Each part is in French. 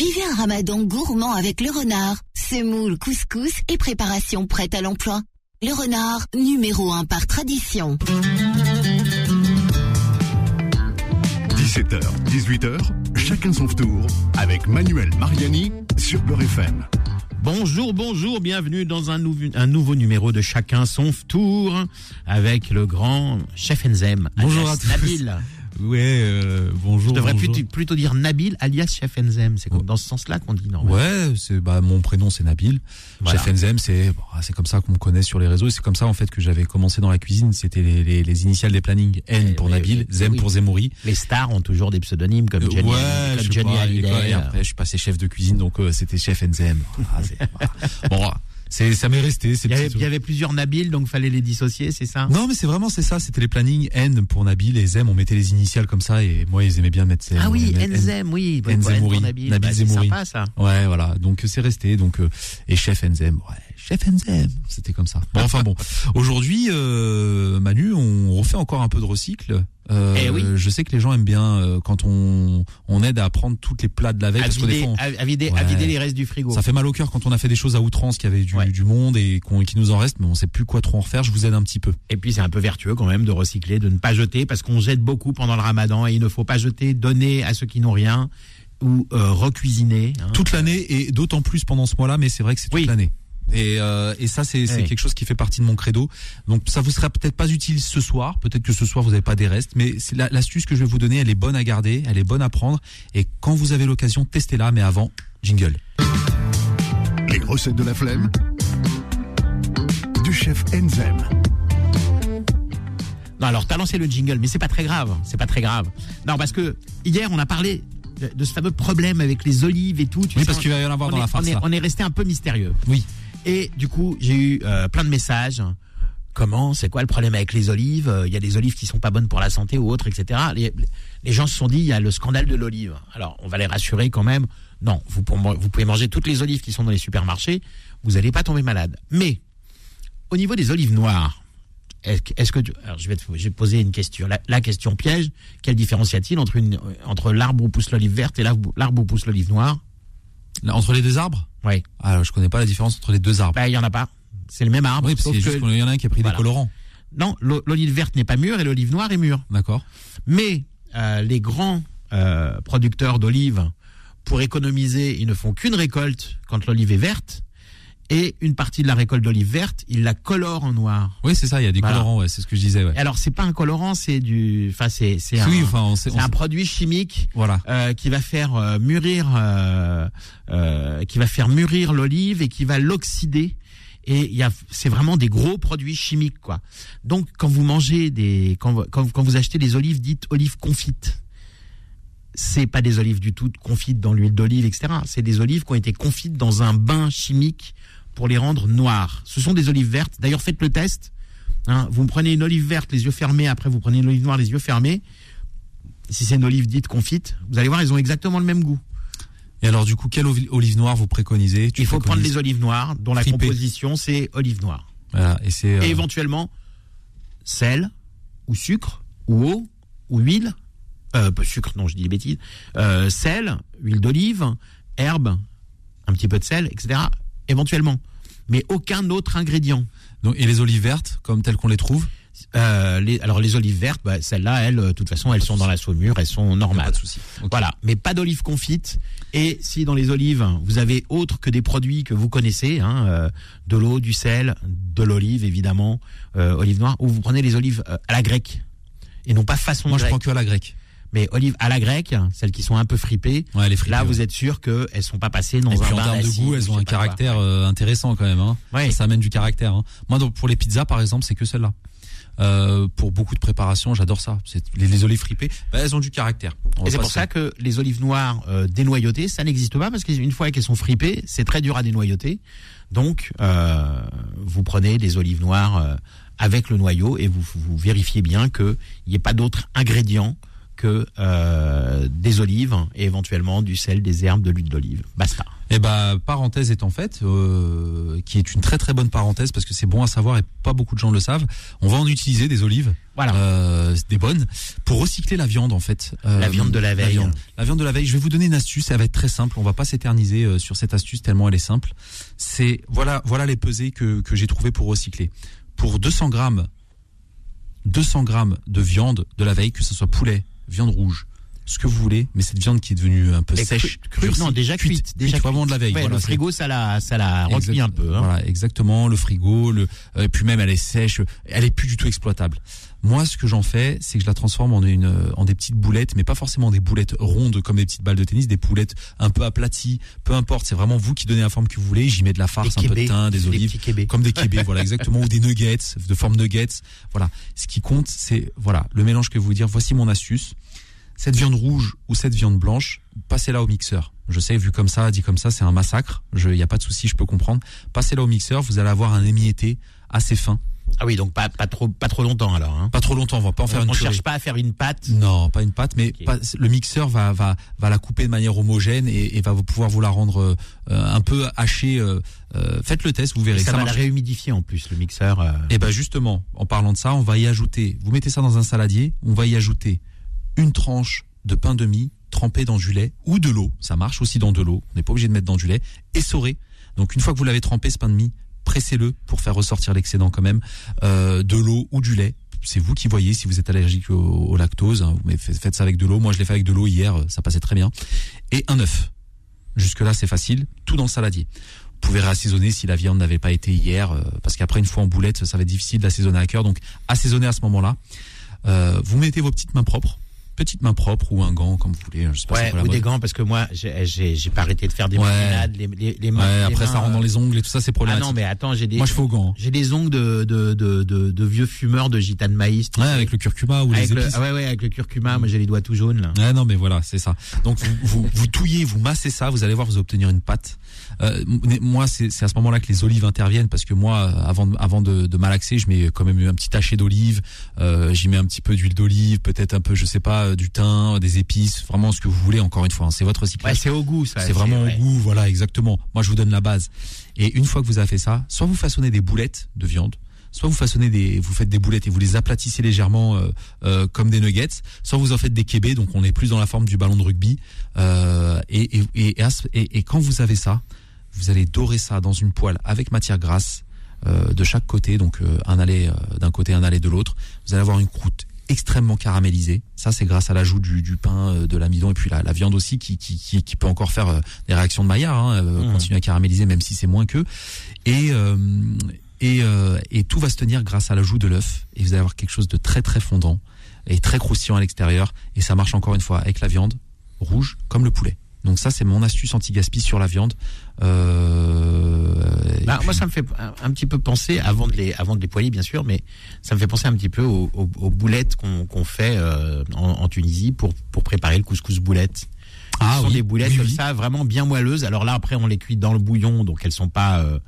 Vivez un ramadan gourmand avec le renard. Semoule, couscous et préparation prête à l'emploi. Le renard, numéro 1 par tradition. 17h, 18h, chacun son tour avec Manuel Mariani sur Beurre FM. Bonjour, bonjour, bienvenue dans un, nouveau- un nouveau numéro de Chacun son tour avec le grand chef Enzem. Bonjour à tous. Nabil. Ouais, euh, bonjour. Je devrais bonjour. plutôt, plutôt dire Nabil alias chef Enzem. C'est comme dans ce sens-là qu'on dit normalement. Ouais, c'est bah mon prénom c'est Nabil. Voilà. Chef Enzem, c'est bon, c'est comme ça qu'on me connaît sur les réseaux. C'est comme ça en fait que j'avais commencé dans la cuisine. C'était les, les, les initiales des plannings. N Eh pour oui, Nabil, Zem oui. pour Zemouri. Les stars ont toujours des pseudonymes comme Euh, Johnny, ouais, comme Johnny pas, Hallyday. et après je suis passé chef de cuisine donc euh, c'était chef Enzem. Ah. Bon. C'est ça m'est resté. Il y, avait, il y avait plusieurs Nabil, donc fallait les dissocier, c'est ça? Non mais c'est vraiment c'est ça. C'était les plannings N pour Nabil et Zem. On mettait les initiales comme ça et moi ils aimaient bien mettre. ces- Ah oui, N- Enzem, oui. N Enzemouri. pour Nabil, Nabil Bah, c'est Zemouri. sympa ça. Ouais, voilà. Donc c'est resté. Donc euh, et chef Enzem. Ouais, chef Enzem. C'était comme ça. Bon, enfin bon. Aujourd'hui, euh, Manu, on refait encore un peu de recycle. Euh, Eh oui. Je sais que les gens aiment bien euh, quand on on aide à prendre toutes les plats de la veille À parce vider, fois, on- à, à vider, à vider les restes du frigo. ça fait mal au cœur quand on a fait des choses à outrance, qu'il y avait du, Ouais. du monde et qu'on qui nous en reste, mais on sait plus quoi trop en refaire. Je vous aide un petit peu. Et puis c'est un peu vertueux quand même de recycler, de ne pas jeter, parce qu'on jette beaucoup pendant le ramadan et il ne faut pas jeter, donner à ceux qui n'ont rien ou euh, recuisiner. hein. toute l'année et d'autant plus pendant ce mois-là, mais c'est vrai que c'est toute Oui. l'année. Et, euh, et ça, c'est Oui. quelque chose qui fait partie de mon credo. Donc, ça vous sera peut-être pas utile ce soir. Peut-être que ce soir vous n'avez pas des restes, mais l'astuce que je vais vous donner, elle est bonne à garder, elle est bonne à prendre. Et quand vous avez l'occasion, testez-la. Mais avant, jingle. Les recettes de la flemme du chef Enzem. Non, alors t'as lancé le jingle, mais c'est pas très grave, c'est pas très grave. Non, parce que hier on a parlé de, de ce fameux problème avec les olives et tout. tu Oui, sais, parce qu'il va y en avoir on dans est- la farce. On est, là. on est resté un peu mystérieux. Oui. Et du coup, j'ai eu euh, plein de messages. Comment? C'est quoi le problème avec les olives? Euh, Il y a des olives qui sont pas bonnes pour la santé ou autres, etc. Les, gens se sont dit, il y a le scandale de l'olive. Alors, on va les rassurer quand même. Non, vous, pouvez manger toutes les olives qui sont dans les supermarchés. Vous n'allez pas tomber malade. Mais au niveau des olives noires, est-ce que- tu- alors je vais te, poser une question, la, question piège. Quelle différence y a-t-il entre l'arbre où pousse l'olive verte et l'arbre où pousse l'olive noire? Entre les deux arbres Oui. Alors, je connais pas la différence entre les deux arbres. Bah, il y en a pas. C'est le même arbre. oui, parce qu'il y en a un qui a pris Voilà. des colorants. non, l'o- l'olive verte n'est pas mûre et l'olive noire est mûre. D'accord. Mais euh, les grands euh, producteurs d'olives, pour économiser, ils ne font qu'une récolte quand l'olive est verte. Et une partie de la récolte d'olive verte, ils la colorent en noir. Oui, c'est ça. Il y a des Voilà. colorants. Ouais, c'est ce que je disais. Ouais. Alors c'est pas un colorant, c'est du, enfin c'est c'est un, Oui, enfin, on sait. on un sait- produit chimique Voilà. euh, qui va faire euh, mûrir, euh, euh, qui va faire mûrir l'olive et qui va l'oxyder. Et il y a, c'est vraiment des gros produits chimiques, quoi. Donc, quand vous mangez des, quand, quand, quand vous achetez des olives dites olives confites, c'est pas des olives du tout confites dans l'huile d'olive, etc. C'est des olives qui ont été confites dans un bain chimique pour les rendre noires. Ce sont des olives vertes. D'ailleurs, faites le test. Hein, vous prenez une olive verte, les yeux fermés. Après, vous prenez une olive noire, les yeux fermés. Si c'est une olive dite confite, vous allez voir, elles ont exactement le même goût. Et alors, du coup, quelle oli- olive noire vous préconisez? Tu Il faut prendre les olives noires, dont la composition c'est olive noire. Voilà. Et c'est. euh, Et éventuellement sel, ou sucre, ou eau, ou huile. Euh, sucre, non, je dis des bêtises. Euh, sel, huile d'olive, herbe, un petit peu de sel, etc. Éventuellement. Mais aucun autre ingrédient. donc, et les olives vertes, comme telles qu'on les trouve? Euh, les, alors les olives vertes, bah, celles-là, elles, euh, de toute façon, elles sont dans la saumure, elles sont normales. Pas de souci. Ok. Voilà, mais pas d'olives confites. Et si dans les olives, vous avez autre que des produits que vous connaissez, hein, euh, de l'eau, du sel, de l'olive évidemment, euh, olive noire, ou vous prenez les olives à la grecque et non pas façon Moi, je grecque, prends que à la grecque. Mais olives à la grecque, celles qui sont un peu fripées. Ouais, les. Là, ouais. vous êtes sûr qu'elles sont pas passées dans Et un puis en bain termes de goût, elles ont un quoi. caractère euh, intéressant quand même. Hein. Ouais. Ça amène du caractère. Hein. Moi, donc, pour les pizzas, par exemple, c'est que celle-là. Euh, pour beaucoup de préparations, j'adore ça. C'est les, les olives fripées, bah, elles ont du caractère. Et c'est pour ça que les olives noires euh, dénoyautées, ça n'existe pas parce qu'une fois qu'elles sont fripées, c'est très dur à dénoyauter. Donc, euh, vous prenez des olives noires euh, avec le noyau et vous, vous vérifiez bien qu'il n'y ait pas d'autres ingrédients que euh, des olives et éventuellement du sel, des herbes, de l'huile d'olive. Basta. Et bah parenthèse étant faite, euh, qui est une très très bonne parenthèse parce que c'est bon à savoir et pas beaucoup de gens le savent. On va en utiliser des olives, Voilà. euh, des bonnes, pour recycler la viande en fait. Euh, La viande de la veille. viande, la viande de la veille. Je vais vous donner une astuce. Elle va être très simple. On va pas s'éterniser sur cette astuce tellement elle est simple. C'est voilà voilà les pesées que que j'ai trouvé pour recycler. Pour 200 grammes 200 grammes de viande de la veille, que ce soit poulet, viande rouge, ce que vous voulez, mais cette viande qui est devenue un peu Et sèche, cru- cru- durcie, non, déjà cuite, déjà cuite. vraiment de la veille. Ouais, voilà, le frigo, ça la, ça la un peu. Hein. Voilà, exactement. Le frigo, le, euh, et puis même elle est sèche, elle est plus du tout exploitable. Moi, ce que j'en fais, c'est que je la transforme en une, en des petites boulettes, mais pas forcément des boulettes rondes comme des petites balles de tennis, des boulettes un peu aplaties. Peu importe, c'est vraiment vous qui donnez la forme que vous voulez. J'y mets de la farce, un peu de thym, des olives, comme des kébés, voilà exactement, ou des nuggets de forme nuggets. Voilà. Ce qui compte, c'est voilà le mélange que je vais vous dire. Voici mon astuce. Cette viande rouge ou cette viande blanche, passez-la au mixeur. Je sais, vu comme ça, dit comme ça, c'est un massacre. Il n'y a pas de souci, je peux comprendre. Passez-la au mixeur, vous allez avoir un émietté assez fin. Ah oui, donc pas, pas trop, pas trop longtemps alors. Hein. Pas trop longtemps, on va pas en faire on une on purée. cherche pas à faire une pâte. Non, pas une pâte, mais pas- le mixeur va, va, va la couper de manière homogène et, et va pouvoir vous la rendre euh, un peu hachée. euh, euh, faites le test, vous verrez. Et ça, va la réhumidifier en plus, le mixeur. euh. Et ben justement, en parlant de ça, on va y ajouter. Vous mettez ça dans un saladier, on va y ajouter une tranche de pain de mie trempé dans du lait ou de l'eau. Ça marche aussi dans de l'eau. On n'est pas obligé de mettre dans du lait. Essoré. Donc une fois que vous l'avez trempé ce pain de mie, pressez-le pour faire ressortir l'excédent quand même. Euh, de l'eau ou du lait. C'est vous qui voyez si vous êtes allergique au, lactose. hein. Mais faites ça avec de l'eau. Moi, je l'ai fait avec de l'eau hier. Ça passait très bien. Et un œuf. Jusque là, c'est facile. Tout dans le saladier. Vous pouvez réassaisonner si la viande n'avait pas été hier, euh, parce qu'après une fois en boulette, ça va être difficile d'assaisonner à cœur. Donc assaisonnez à ce moment-là. Euh, vous mettez vos petites mains propres, petites mains propres ou un gant comme vous voulez. Je sais pas Ouais, ou des gants parce que moi, j'ai- pas arrêté de faire des Ouais. marinades, les, les, les mains. Ouais, après mains, ça rentre dans les ongles et tout ça, c'est Ah problématique. non, mais attends, j'ai des, Moi, je fais au gant. j'ai des ongles de, de, de, de, de vieux fumeurs de gitane maïs. Ouais, sais. avec le curcuma ou Avec les le, épices. ah ouais, ouais, avec le curcuma, moi j'ai les doigts tout jaunes là. Ouais, non, mais voilà, c'est ça. Donc vous, vous, vous touillez, vous massez ça, vous allez voir, vous obtenir une pâte. Euh, moi, c'est à ce moment-là que les olives interviennent parce que moi, avant de, avant de, de malaxer, je mets quand même un petit taché d'olive. Euh, J'y mets un petit peu d'huile d'olive, peut-être un peu, je sais pas, du thym, des épices, vraiment ce que vous voulez. Encore une fois, hein, c'est votre Ouais, recyclage. c'est au goût ça. c'est vraiment ouais. au goût, voilà, exactement. Moi, je vous donne la base. Et une fois que vous avez fait ça, soit vous façonnez des boulettes de viande, soit vous façonnez des, vous faites des boulettes et vous les aplatissez légèrement euh, euh, comme des nuggets, soit vous en faites des kébés, donc on est plus dans la forme du ballon de rugby. Euh, et, et, et- et quand vous avez ça, vous allez dorer ça dans une poêle avec matière grasse euh, de chaque côté, donc euh, un allé euh, d'un côté, un allé de l'autre. Vous allez avoir une croûte extrêmement caramélisée. Ça, c'est grâce à l'ajout du, du pain, de l'amidon et puis la, la viande aussi qui, qui, qui, qui peut encore faire des réactions de Maillard, hein, Mmh. continuer à caraméliser même si c'est moins que. Et, et, et tout va se tenir grâce à l'ajout de l'œuf. Et vous allez avoir quelque chose de très très fondant et très croustillant à l'extérieur. Et ça marche encore une fois avec la viande rouge comme le poulet. Donc ça, c'est mon astuce anti-gaspi sur la viande. Euh, Bah, puis- moi, ça me fait un, un petit peu penser, avant de les, avant de les poêler, bien sûr, mais ça me fait penser un petit peu aux, aux- aux boulettes qu'on fait euh, en, en Tunisie pour, pour préparer le couscous boulette. Ah Ce sont oui, des boulettes oui, comme ça, vraiment bien moelleuses. Alors là, après, on les cuit dans le bouillon, donc elles sont pas euh,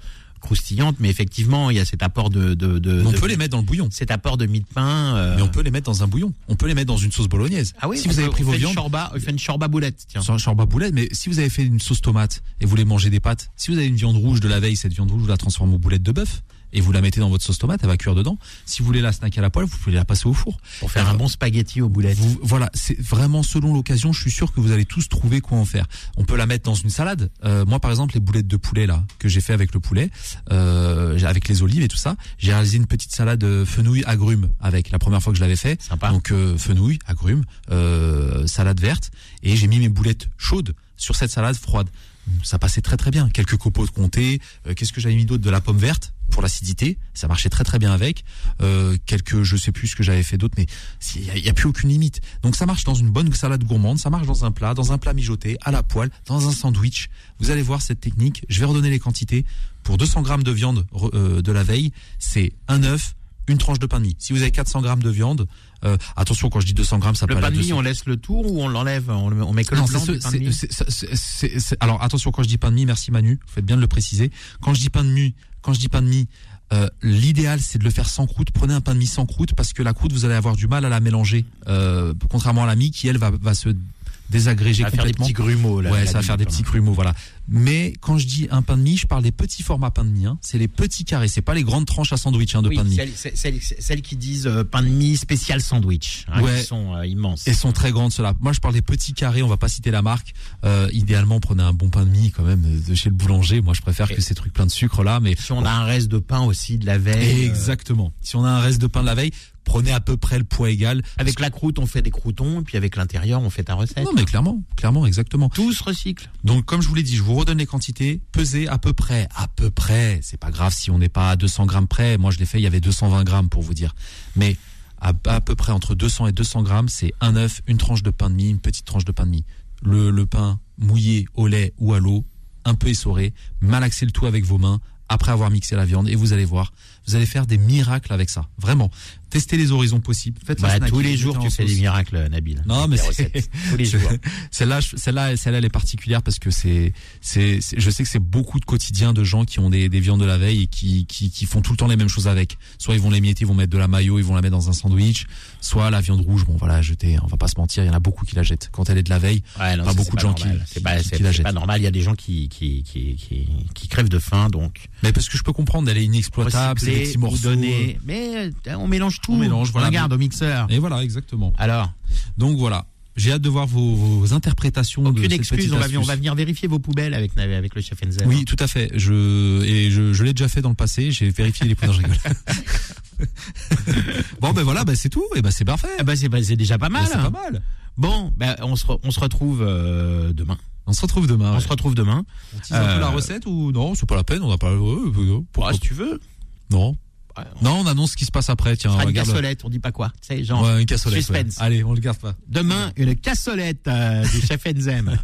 croustillantes, mais effectivement, il y a cet apport de, de, on de- peut les mettre dans le bouillon. cet apport de mie de pain. euh, Mais on peut les mettre dans un bouillon. On peut les mettre dans une sauce bolognaise. Ah oui, si vous avez pris vos fait une viandes, on fait une shorba boulette, tiens. sur un shorba boulette, mais si vous avez fait une sauce tomate et vous voulez manger des pâtes, si vous avez une viande rouge de la veille, cette viande rouge, vous la transformez en boulette de bœuf et vous la mettez dans votre sauce tomate, elle va cuire dedans. Si vous voulez la snacker à la poêle, vous pouvez la passer au four. Pour faire un bon spaghetti aux boulettes. Vous, voilà, c'est vraiment selon l'occasion. Je suis sûr que vous allez tous trouver quoi en faire. On peut la mettre dans une salade. Euh, moi, par exemple, les boulettes de poulet là que j'ai fait avec le poulet, euh, avec les olives et tout ça, j'ai réalisé une petite salade euh, fenouil agrumes avec. La première fois que je l'avais fait, Sympa. donc euh, fenouil, agrumes, euh, salade verte, et j'ai mis mes boulettes chaudes sur cette salade froide. Ça passait très très bien. Quelques copeaux de comté. euh, Qu'est-ce que j'avais mis d'autre? De la pomme verte pour l'acidité. Ça marchait très très bien avec. Euh, quelques, je sais plus ce que j'avais fait d'autre, mais il y, a- plus aucune limite. Donc ça marche dans une bonne salade gourmande. Ça marche dans un plat, dans un plat mijoté, à la poêle, dans un sandwich. Vous allez voir cette technique. Je vais redonner les quantités. Pour 200 grammes de viande euh, de la veille, c'est un œuf, une tranche de pain de mie. Si vous avez 400 grammes de viande, euh, attention quand je dis 200 grammes, ça peut Le aller pain de mie, 200. on laisse le tour ou on l'enlève on, met que le blanc pain de mie alors attention quand je dis pain de mie, merci Manu, vous faites bien de le préciser. Quand je dis pain de mie, quand je dis pain de mie, euh, l'idéal c'est de le faire sans croûte. Prenez un pain de mie sans croûte parce que la croûte vous allez avoir du mal à la mélanger, euh, contrairement à la mie qui elle va, va se Ça va faire des petits grumeaux. Là, ouais, ça va faire des petits grumeaux, voilà. Mais quand je dis un pain de mie, je parle des petits formats pain de mie. Hein. C'est les petits carrés, c'est pas les grandes tranches à sandwich hein, de Oui, pain de mie. celles, celles- celles- qui disent euh, pain de mie spécial sandwich, hein, Ouais. qui sont euh, immenses. Elles sont très grandes ceux-là. Moi, je parle des petits carrés. On va pas citer la marque. Euh, idéalement, prenez un bon pain de mie quand même euh, de chez le boulanger. Moi, je préfère Et- que ces trucs pleins de sucre là. Mais Si on a un reste de pain aussi de la veille, euh, exactement. Si on a un reste de pain de la veille, prenez à peu près le poids égal. avec la croûte on fait des croutons, et puis avec l'intérieur on fait ta recette. Non, mais clairement, clairement, exactement. Tout se recycle. Donc, comme je vous l'ai dit, je vous redonne les quantités. Pesez à peu près, à peu près. C'est pas grave si on n'est pas à 200 grammes près. Moi, je l'ai fait, il y avait 220 grammes pour vous dire. Mais à, à peu près entre 200 et 200 grammes, c'est un œuf, une tranche de pain de mie, une petite tranche de pain de mie. Le, le pain mouillé au lait ou à l'eau, un peu essoré, malaxez le tout avec vos mains après avoir mixé la viande et vous allez voir, vous allez faire des miracles avec ça. Vraiment. Testez les horizons possibles. Faites Bah, tous les jours tu fais des miracles, Nabil. Non, mais c'est- tous les jours. Celle-là, celle-là, celle-là, elle est particulière parce que c'est, c'est, c'est- je sais que c'est beaucoup de quotidiens de gens qui ont des, des viandes de la veille et qui, qui, qui font tout le temps les mêmes choses avec. Soit ils vont les mietter, ils vont mettre de la mayo, ils vont la mettre dans un sandwich. Soit la viande rouge, bon voilà, jeter. On va pas se mentir, il y en a beaucoup qui la jettent. Quand elle est de la veille, Ouais, non, Pas beaucoup c'est de gens qui- normal. c'est qui- pas, qui- c'est- qui la c'est jettent. pas normal. Il y a des gens qui qui qui qui, crèvent de faim, donc mais parce que je peux comprendre, elle est inexploitable, c'est des petits morceaux. donner. Mais euh, on mélange tout. On mélange, voilà. Regarde au mixeur. Et voilà, exactement. Alors, Donc voilà. J'ai hâte de voir vos, vos interprétations de aucune cette excuse. petite On va, astuce. on va venir vérifier vos poubelles avec avec le chef Enzel. Oui, tout à fait. Je et je, je l'ai déjà fait dans le passé. J'ai vérifié les. Non, je rigole. bon, ben voilà, ben c'est tout. Et ben c'est parfait. Ah bah, c'est déjà pas mal. Ben, c'est pas mal. Bon, bah, on se re- on se retrouve euh, demain. On se retrouve demain. On ouais. se retrouve demain. On tease un peu la Euh, recette ou non C'est pas la peine. On n'a pas. euh, pourquoi Ah, si tu veux. Non. Non, on annonce ce qui se passe après. Tiens, On fera une cassolette, on dit pas quoi. Tu sais, genre, Ouais, une cassolette. ouais. suspense. Allez, on le garde pas. Demain, une cassolette euh, du chef Enzem.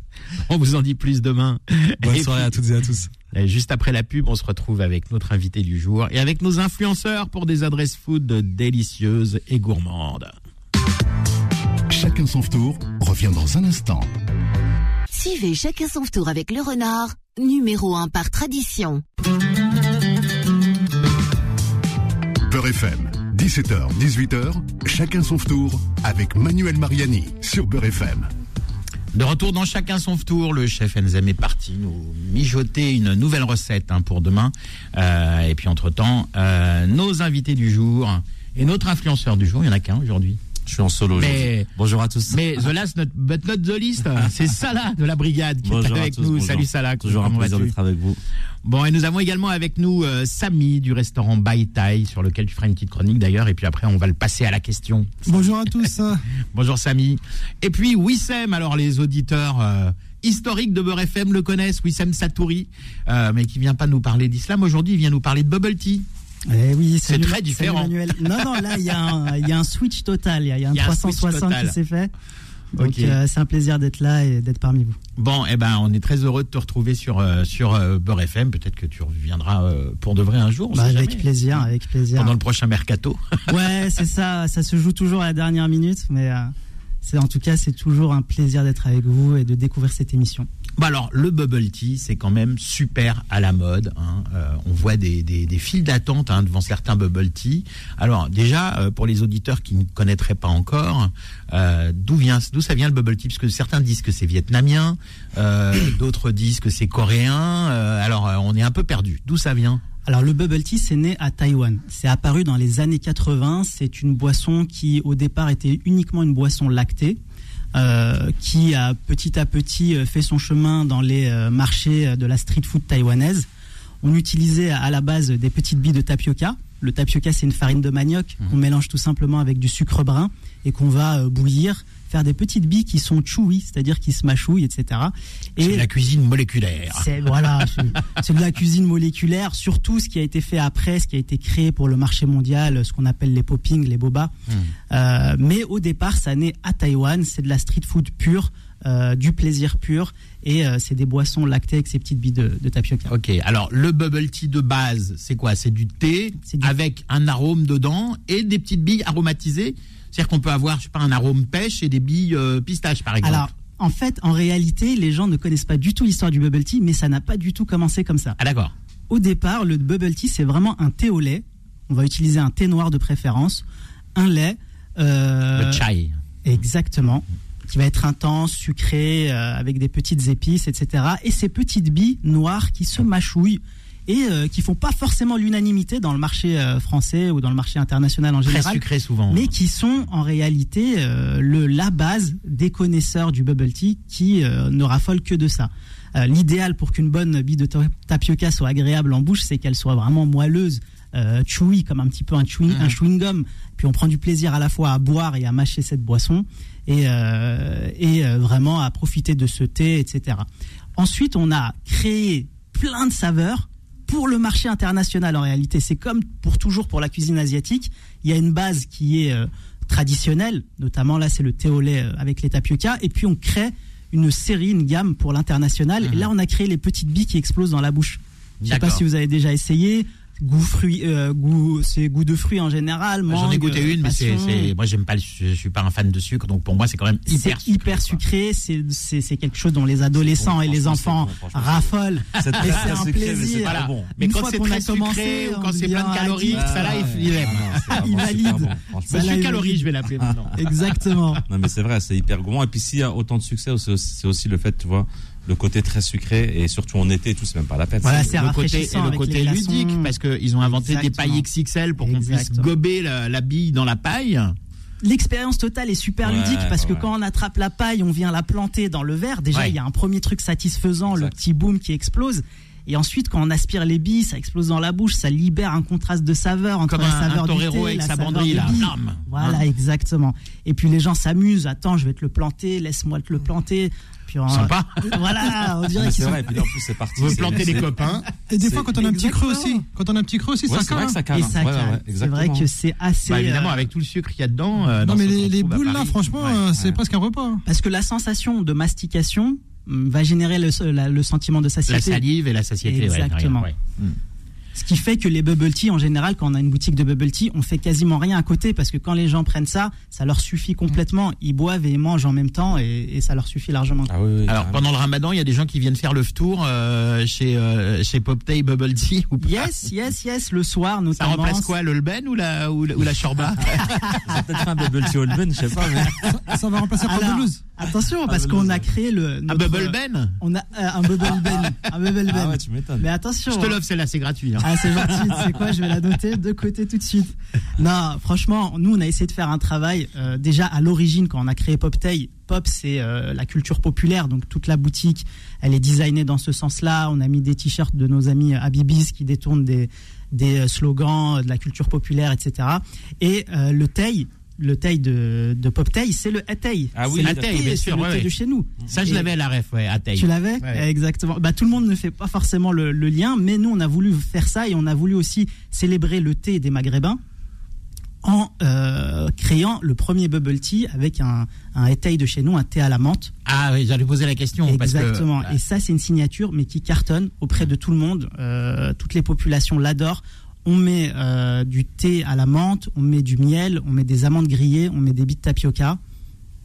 on vous en dit plus demain. Bonne Et soirée puis, à toutes et à tous. et juste après la pub, on se retrouve avec notre invité du jour et avec nos influenceurs pour des adresses food délicieuses et gourmandes. Chacun son tour revient dans un instant. Suivez chacun son tour avec le renard, numéro 1 par tradition. Beurre FM, 17h, 18h, chacun son tour avec Manuel Mariani sur Beurre FM. De retour dans chacun son tour, le chef Enzem est parti nous mijoter une nouvelle recette hein, pour demain. Euh, et puis entre-temps, euh, nos invités du jour et notre influenceur du jour, il y en a qu'un aujourd'hui. Je suis en solo. Mais, Bonjour à tous. mais The Last Not, But Not The Least, c'est Salah de la brigade qui Bonjour est avec tous, nous. bonjour. Salut Salah. Toujours un plaisir d'être avec vous. Bon, et nous avons également avec nous euh, Samy du restaurant Bai Tai, sur lequel tu feras une petite chronique d'ailleurs, et puis après on va le passer à la question. Bonjour à tous. Bonjour Samy. Et puis Wissem, alors les auditeurs euh, historiques de Beurre FM le connaissent, Wissem Satouri, euh, mais qui vient pas nous parler d'islam aujourd'hui, il vient nous parler de bubble tea. Eh oui, C'est très différent. Manuel. Non, non, là, il y, a un- il y a un switch total. Il y a, il y a un Il y a un switch 360 total. qui s'est fait. Donc, euh, c'est un plaisir d'être là et d'être parmi vous. Bon, eh ben, on est très heureux de te retrouver sur euh, sur euh, Beurre FM. Peut-être que tu reviendras pour de vrai un jour. Bah, avec jamais. plaisir, avec plaisir. Pendant le prochain mercato. Ouais, c'est ça. Ça se joue toujours à la dernière minute, mais en tout cas, c'est toujours un plaisir d'être avec vous et de découvrir cette émission. Bah alors, le bubble tea, c'est quand même super à la mode. hein. Euh, on voit des, des, des files d'attente hein, devant certains bubble tea. Alors déjà, euh, pour les auditeurs qui ne connaîtraient pas encore, euh, d'où vient, d'où ça vient le bubble tea? Parce que certains disent que c'est vietnamien, euh, d'autres disent que c'est coréen. Euh, alors, euh, on est un peu perdu. D'où ça vient? Alors le bubble tea, c'est né à Taïwan. C'est apparu dans les années 80. C'est une boisson qui, au départ, était uniquement une boisson lactée. Euh, qui a petit à petit euh, fait son chemin dans les euh, marchés de la street food taïwanaise. On utilisait à la base des petites billes de tapioca. Le tapioca, c'est une farine de manioc qu'on mélange tout simplement avec du sucre brun et qu'on va bouillir, faire des petites billes qui sont chewy, c'est-à-dire qui se mâchouillent, etc. C'est de la cuisine moléculaire. C'est voilà, c'est- c'est de la cuisine moléculaire. Surtout ce qui a été fait après, ce qui a été créé pour le marché mondial, ce qu'on appelle les popping, les boba. Euh, mais au départ, ça naît à Taïwan. C'est de la street food pure, euh, du plaisir pur, et euh, c'est des boissons lactées avec ces petites billes de, de tapioca. Ok, alors le bubble tea de base, c'est quoi? C'est du thé C'est du- avec un arôme dedans et des petites billes aromatisées. C'est-à-dire qu'on peut avoir, je sais pas, un arôme pêche et des billes euh, pistache, par exemple. Alors, en fait, en réalité, les gens ne connaissent pas du tout l'histoire du bubble tea, mais ça n'a pas du tout commencé comme ça. ah d'accord. Au départ, le bubble tea, c'est vraiment un thé au lait. On va utiliser un thé noir de préférence, un lait. euh, Le chai. Exactement. qui va être intense, sucré, euh, avec des petites épices, etc. Et ces petites billes noires qui se mâchouillent et euh, qui font pas forcément l'unanimité dans le marché euh, français ou dans le marché international en Très général, sucré souvent. mais qui sont en réalité euh, le la base des connaisseurs du bubble tea qui euh, ne raffolent que de ça. Euh, L'idéal pour qu'une bonne bille de ta- tapioca soit agréable en bouche, c'est qu'elle soit vraiment moelleuse, euh, chewy, comme un petit peu un chewing, Mhm. un chewing gum. Puis on prend du plaisir à la fois à boire et à mâcher cette boisson et, euh, et euh, vraiment à profiter de ce thé, etc. Ensuite, on a créé plein de saveurs pour le marché international en réalité. C'est comme pour toujours pour la cuisine asiatique. Il y a une base qui est euh, traditionnelle, notamment là c'est le thé au lait euh, avec les tapioca, et puis on crée une série, une gamme pour l'international. Et là on a créé les petites billes qui explosent dans la bouche. Je sais pas si vous avez déjà essayé. Goût fruit, euh, goût, c'est goût de fruits en général. J'en ai goûté une, mais c'est, moi j'aime pas, le su- je suis pas un fan de sucre, donc pour moi c'est quand même C'est hyper sucré. hyper quoi. sucré, c'est c'est c'est quelque chose dont les adolescents bon, et les enfants bon, raffolent. C'est un sucré, mais c'est plaisir. pas Voilà. bon. Mais Une quand c'est a très sucré commencé, ou on quand c'est plein de calories, ça là il, il aime. Ah non, Il valide. Monsieur Calories, je vais l'appeler maintenant. Exactement. Non, mais c'est vrai, c'est hyper gourmand. Et puis, s'il y a autant de succès, c'est aussi, c'est aussi le fait, tu vois, le côté très sucré et surtout en été et tout, c'est même pas la peine. Voilà, C'est- c'est le côté, et le côté ludique, parce qu'ils ont inventé des pailles XXL pour qu'on puisse gober la, la bille dans la paille. L'expérience totale est super Ouais, ludique parce que quand on attrape la paille, on vient la planter dans le verre. Déjà, Ouais. il y a un premier truc satisfaisant, le petit boom qui explose. Et ensuite, quand on aspire les billes, ça explose dans la bouche, ça libère un contraste de saveur entre Comme la un, un saveur du torero thé, avec la sa saveur des là. billes. Blam. Voilà, Hein. exactement. Et puis les gens s'amusent. Attends, je vais te le planter, laisse-moi te le planter. Puis on- Sympa. Voilà, on dirait qu'ils c'est sont. vrai, et puis en plus, c'est parti. On veut c'est- planter les copains. Et des fois, quand on a un petit creux aussi, quand on a un petit creux aussi, Ouais, ça c'est vrai cale. que ça hein. cale. Et hein. ça Ouais, ouais, c'est vrai que c'est assez. Bah, évidemment, euh, avec tout le sucre qu'il y a dedans. euh, Non, mais les, boules là, franchement, Ouais. euh, c'est ouais. presque un repas. hein. Parce que la sensation de mastication va générer le, la- le sentiment de La satiété. salive et la satiété. ouais, Exactement. derrière, ouais. Ce qui fait que les bubble tea, en général, quand on a une boutique de bubble tea, on fait quasiment rien à côté parce que quand les gens prennent ça, ça leur suffit complètement. Ils boivent et ils mangent en même temps et, et ça leur suffit largement. Ah oui, oui, Alors carrément. pendant le ramadan, il y a des gens qui viennent faire le tour euh, chez euh, chez Poptay Bubble Tea ou pas Yes, yes, yes, le soir Ça notamment. remplace quoi, le Lben ou la ou la, ou la Shorba peut-être un bubble tea all ben, je sais pas, mais. Ça, ça va remplacer Alors, Paul Delouse. Attention, parce qu'on a créé le. Un Bubble Ben On a euh, un bubble ben. Un bubble ben. Ah ouais, tu m'étonnes. Mais attention. Je te hein. l'offre celle-là, c'est gratuit. hein. Ah, c'est gentil. C'est quoi Je vais la noter de côté tout de suite. Non, franchement, nous, on a essayé de faire un travail. euh, déjà, à l'origine, quand on a créé Poptail, Pop, c'est euh, la culture populaire. Donc, toute la boutique, elle est designée dans ce sens-là. On a mis des t-shirts de nos amis Habibis qui détournent des, euh, slogans de la culture populaire, etc. Et euh, le Tay, le Tay de, de Poptail, c'est le Atay. Ah oui, c'est le Atay, thé, bien sûr, le ouais, de chez nous. Ça, je l'avais à la ref, ouais, taille. tu l'avais Ouais. Exactement. Bah, tout le monde ne fait pas forcément le, le lien, mais nous, on a voulu faire ça et on a voulu aussi célébrer le thé des Maghrébins en euh, créant le premier bubble tea avec un, un étail de chez nous, un thé à la menthe. Ah oui, j'allais poser la question. Exactement. Parce que, Et ça, c'est une signature, mais qui cartonne auprès de tout le monde. Euh, toutes les populations l'adorent. On met euh, du thé à la menthe, on met du miel, on met des amandes grillées, on met des billes de tapioca,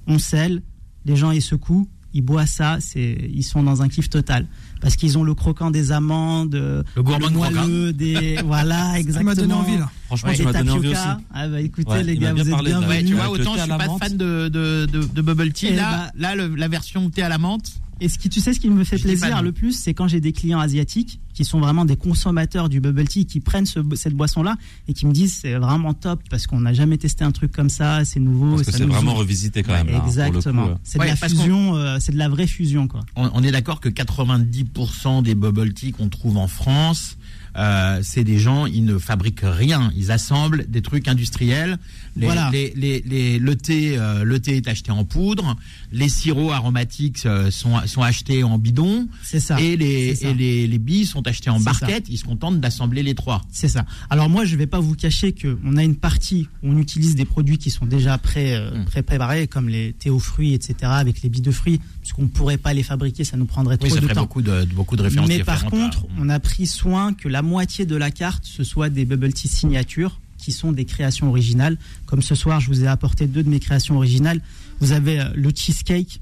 on scelle, les gens ils secouent, ils boivent ça, c'est, ils sont dans un kiff total. Parce qu'ils ont le croquant des amandes, Le gourmand moelleux, des. Voilà, Ça exactement. m'a donné envie là. Franchement, Ouais, tu m'as donné envie aussi. Ah bah écoutez Ouais, les gars, bien vous êtes bienvenus. Ouais, tu vois, autant je suis pas fan de, de, de, de bubble tea. Eh Là, bah- là le- la version thé à la menthe. Et ce qui, tu sais, ce qui me fait plaisir le plus, c'est quand j'ai des clients asiatiques qui sont vraiment des consommateurs du bubble tea, qui prennent ce- cette boisson-là et qui me disent c'est vraiment top parce qu'on n'a jamais testé un truc comme ça, c'est nouveau. Parce que ça c'est vraiment revisité quand même. là, hein, Exactement. euh. C'est Ouais, de la fusion, euh, c'est de la vraie fusion, quoi. On, on est d'accord que 90% des bubble tea qu'on trouve en France, euh, c'est des gens, ils ne fabriquent rien, ils assemblent des trucs industriels. Les, Voilà. les, les, le thé, euh, le thé est acheté en poudre. Les sirops aromatiques euh, sont, sont achetés en bidon. C'est ça. et les, ça. et les, les billes sont achetées en ça. barquette. Ils se contentent d'assembler les trois. C'est ça. Alors moi, je vais pas vous cacher que on a une partie où on utilise des produits qui sont déjà pré, euh, Mm. pré-préparés, comme les thés aux fruits, etc., avec les billes de fruits, parce qu'on pourrait pas les fabriquer, ça nous prendrait Oui, trop ça de temps. beaucoup de, beaucoup de références Mais par à- contre, on a pris soin que la moitié de la carte, ce soit des bubble tea signatures, qui sont des créations originales. Comme ce soir, je vous ai apporté deux de mes créations originales. Vous avez euh, le cheesecake,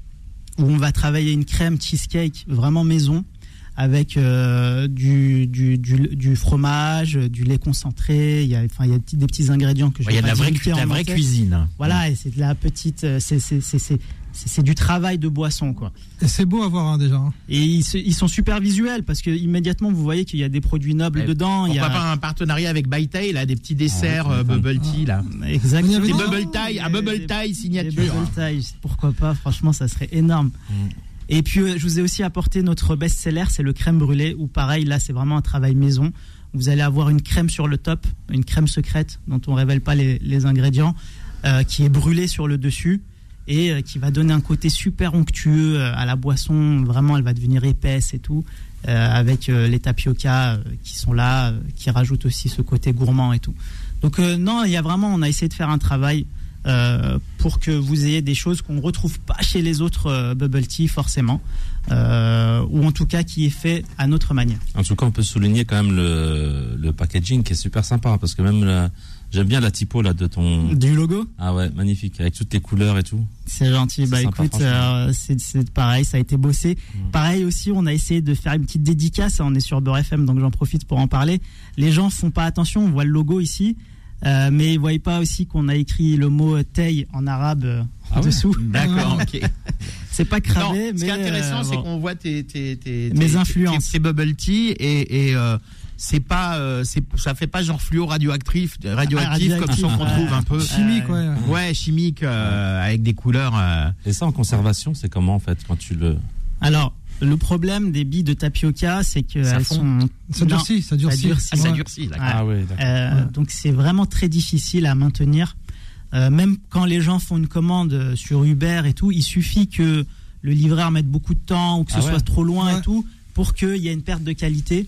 où on va travailler une crème cheesecake vraiment maison, avec euh, du, du, du, du fromage, du lait concentré. Il y a, enfin, il y a des petits- ingrédients que je Il y a de la vraie, la vraie cuisine. Voilà, et c'est de la petite, euh, c'est c'est- c'est- c'est c'est c'est du travail de boisson, quoi. C'est beau à voir hein, déjà. hein. Et ils, sont super visuels parce que immédiatement vous voyez qu'il y a des produits nobles Ouais, dedans. Il y Pourquoi a... pas un partenariat avec Bytail, là, des petits desserts Ah euh, bubble tea, là. Exactement. Il y Des bubble tie, à bubble tie Des signature. bubble tie, pourquoi pas Franchement, ça serait énorme. Mm. Et puis, euh, je vous ai aussi apporté notre best-seller, c'est le crème brûlée, où pareil, là, c'est vraiment un travail maison. Vous allez avoir une crème sur le top, une crème secrète dont on révèle pas les, les ingrédients, euh, qui est brûlée sur le dessus et euh, qui va donner un côté super onctueux euh, à la boisson. Vraiment, elle va devenir épaisse et tout, euh, avec les tapioca qui sont là, qui rajoutent aussi ce côté gourmand et tout. Donc non, il y a vraiment, on a essayé de faire un travail euh, pour que vous ayez des choses qu'on ne retrouve pas chez les autres euh, bubble tea forcément, euh, ou en tout cas qui est fait à notre manière. En tout cas, on peut souligner quand même le, le packaging qui est super sympa parce que même j'aime bien la typo là de ton. Du logo Ah ouais, magnifique avec toutes les couleurs et tout. C'est gentil. Bah sympa, écoute, c'est pareil, ça a été bossé. Mm. Pareil aussi, on a essayé de faire une petite dédicace. On est sur Beurre FM, donc j'en profite pour en parler. Les gens font pas attention, on voit le logo ici, euh, mais ils voient pas aussi qu'on a écrit le mot Tay en arabe euh, en Ah ouais dessous. D'accord, ok. C'est pas Non, cravé, ce mais qui est intéressant, euh, c'est bon. qu'on voit tes, tes, tes, Mes tes- influences. tes- bubble tea et, et euh, c'est pas, euh, c'est, ça fait pas genre fluo radioactif, radioactif comme ceux qu'on trouve un peu. Chimique, ouais. Ouais, chimique, euh, avec des couleurs. euh, Et ça en conservation, c'est comment en fait quand tu le. Alors, le problème des billes de tapioca, c'est que Ça elles fond. sont Ça Non, durcit, ça durcit. durcit. Ah, ça Ouais. durcit, d'accord. Ouais. Ah ouais, d'accord. Euh, Ouais. Donc c'est vraiment très difficile à maintenir. Euh, même quand les gens font une commande euh, sur Uber et tout, il suffit que le livreur mette beaucoup de temps ou que ce Ah ouais. soit trop loin Ouais. et tout pour qu'il y ait une perte de qualité.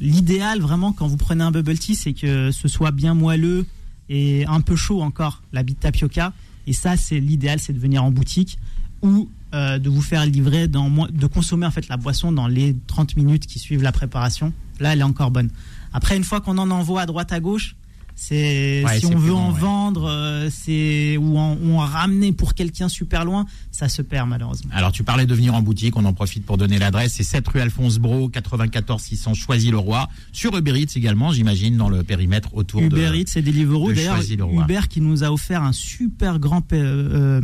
L'idéal vraiment quand vous prenez un bubble tea, c'est que ce soit bien moelleux et un peu chaud encore, la bille de tapioca. Et ça, c'est l'idéal, c'est de venir en boutique ou euh, de vous faire livrer dans de consommer en fait la boisson dans les 30 minutes qui suivent la préparation. Là, elle est encore bonne. Après, une fois qu'on en envoie à droite à gauche, c'est Ouais, si on veut bon, en ouais. vendre, euh, c'est ou en, ou en ramener pour quelqu'un super loin, ça se perd malheureusement. Alors tu parlais de venir en boutique, on en profite pour donner l'adresse, c'est 7 rue Alphonse Bro, 94 600 Choisy-le-Roi, sur Uber Eats également, j'imagine, dans le périmètre autour Uber de... Eats et Deliveroo. de D'ailleurs. Uber qui nous a offert un super grand P- euh,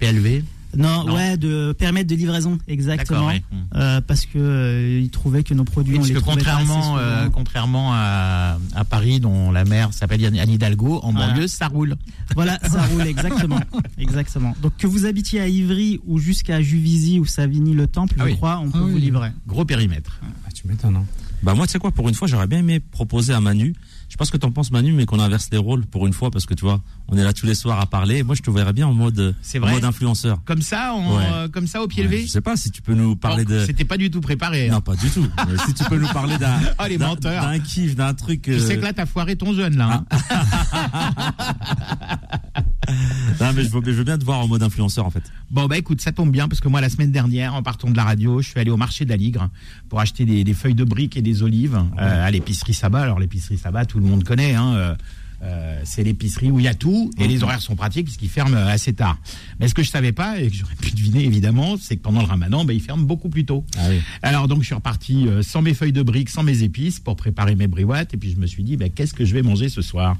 PLV non, Non. ouais de permettre de livraison exactement ouais. Euh, parce que euh, ils trouvaient que nos produits Oui, on parce les que trouvait pas assez contrairement, euh, contrairement à, à Paris, dont la maire s'appelle Anne Hidalgo, en Voilà. banlieue, ça roule. Voilà, ça roule exactement, exactement. Donc que vous habitiez à Ivry ou jusqu'à Juvisy ou Savigny-le-Temple, Ah je oui. crois, on peut Ah oui. vous livrer. Gros périmètre. Ah, tu m'étonnes. Hein. Bah moi, tu sais quoi, pour une fois, j'aurais bien aimé proposer à Manu. Je sais pas ce que t'en penses, Manu, mais qu'on inverse les rôles pour une fois, parce que tu vois, on est là tous les soirs à parler. Moi, je te verrais bien en mode, C'est en vrai mode influenceur. Comme ça, Ouais. euh, comme ça au pied Ouais, levé je sais pas si tu peux nous parler de. C'était pas du tout préparé. hein. Non, pas du tout. Si tu peux nous parler d'un. Oh, les d'un- menteurs. D'un kiff, d'un truc. Tu euh, sais que là, t'as foiré ton jeune, là. hein. Non, mais je veux, je veux bien te voir en mode influenceur, en fait. Bon, bah écoute, ça tombe bien parce que moi, la semaine dernière, en partant de la radio, je suis allé au marché d'Aligre pour acheter des, des feuilles de briques et des olives euh, à l'épicerie Sabat. Alors, l'épicerie Sabat, tout le monde connaît. Hein, euh, c'est l'épicerie où il y a tout et les horaires sont pratiques puisqu'ils ferment euh, assez tard. Mais ce que je savais pas et que j'aurais pu deviner évidemment, c'est que pendant le ramadan, bah, ils ferment beaucoup plus tôt. Ah oui. Alors donc je suis reparti euh, sans mes feuilles de briques, sans mes épices pour préparer mes briouates et puis je me suis dit bah, qu'est-ce que je vais manger ce soir?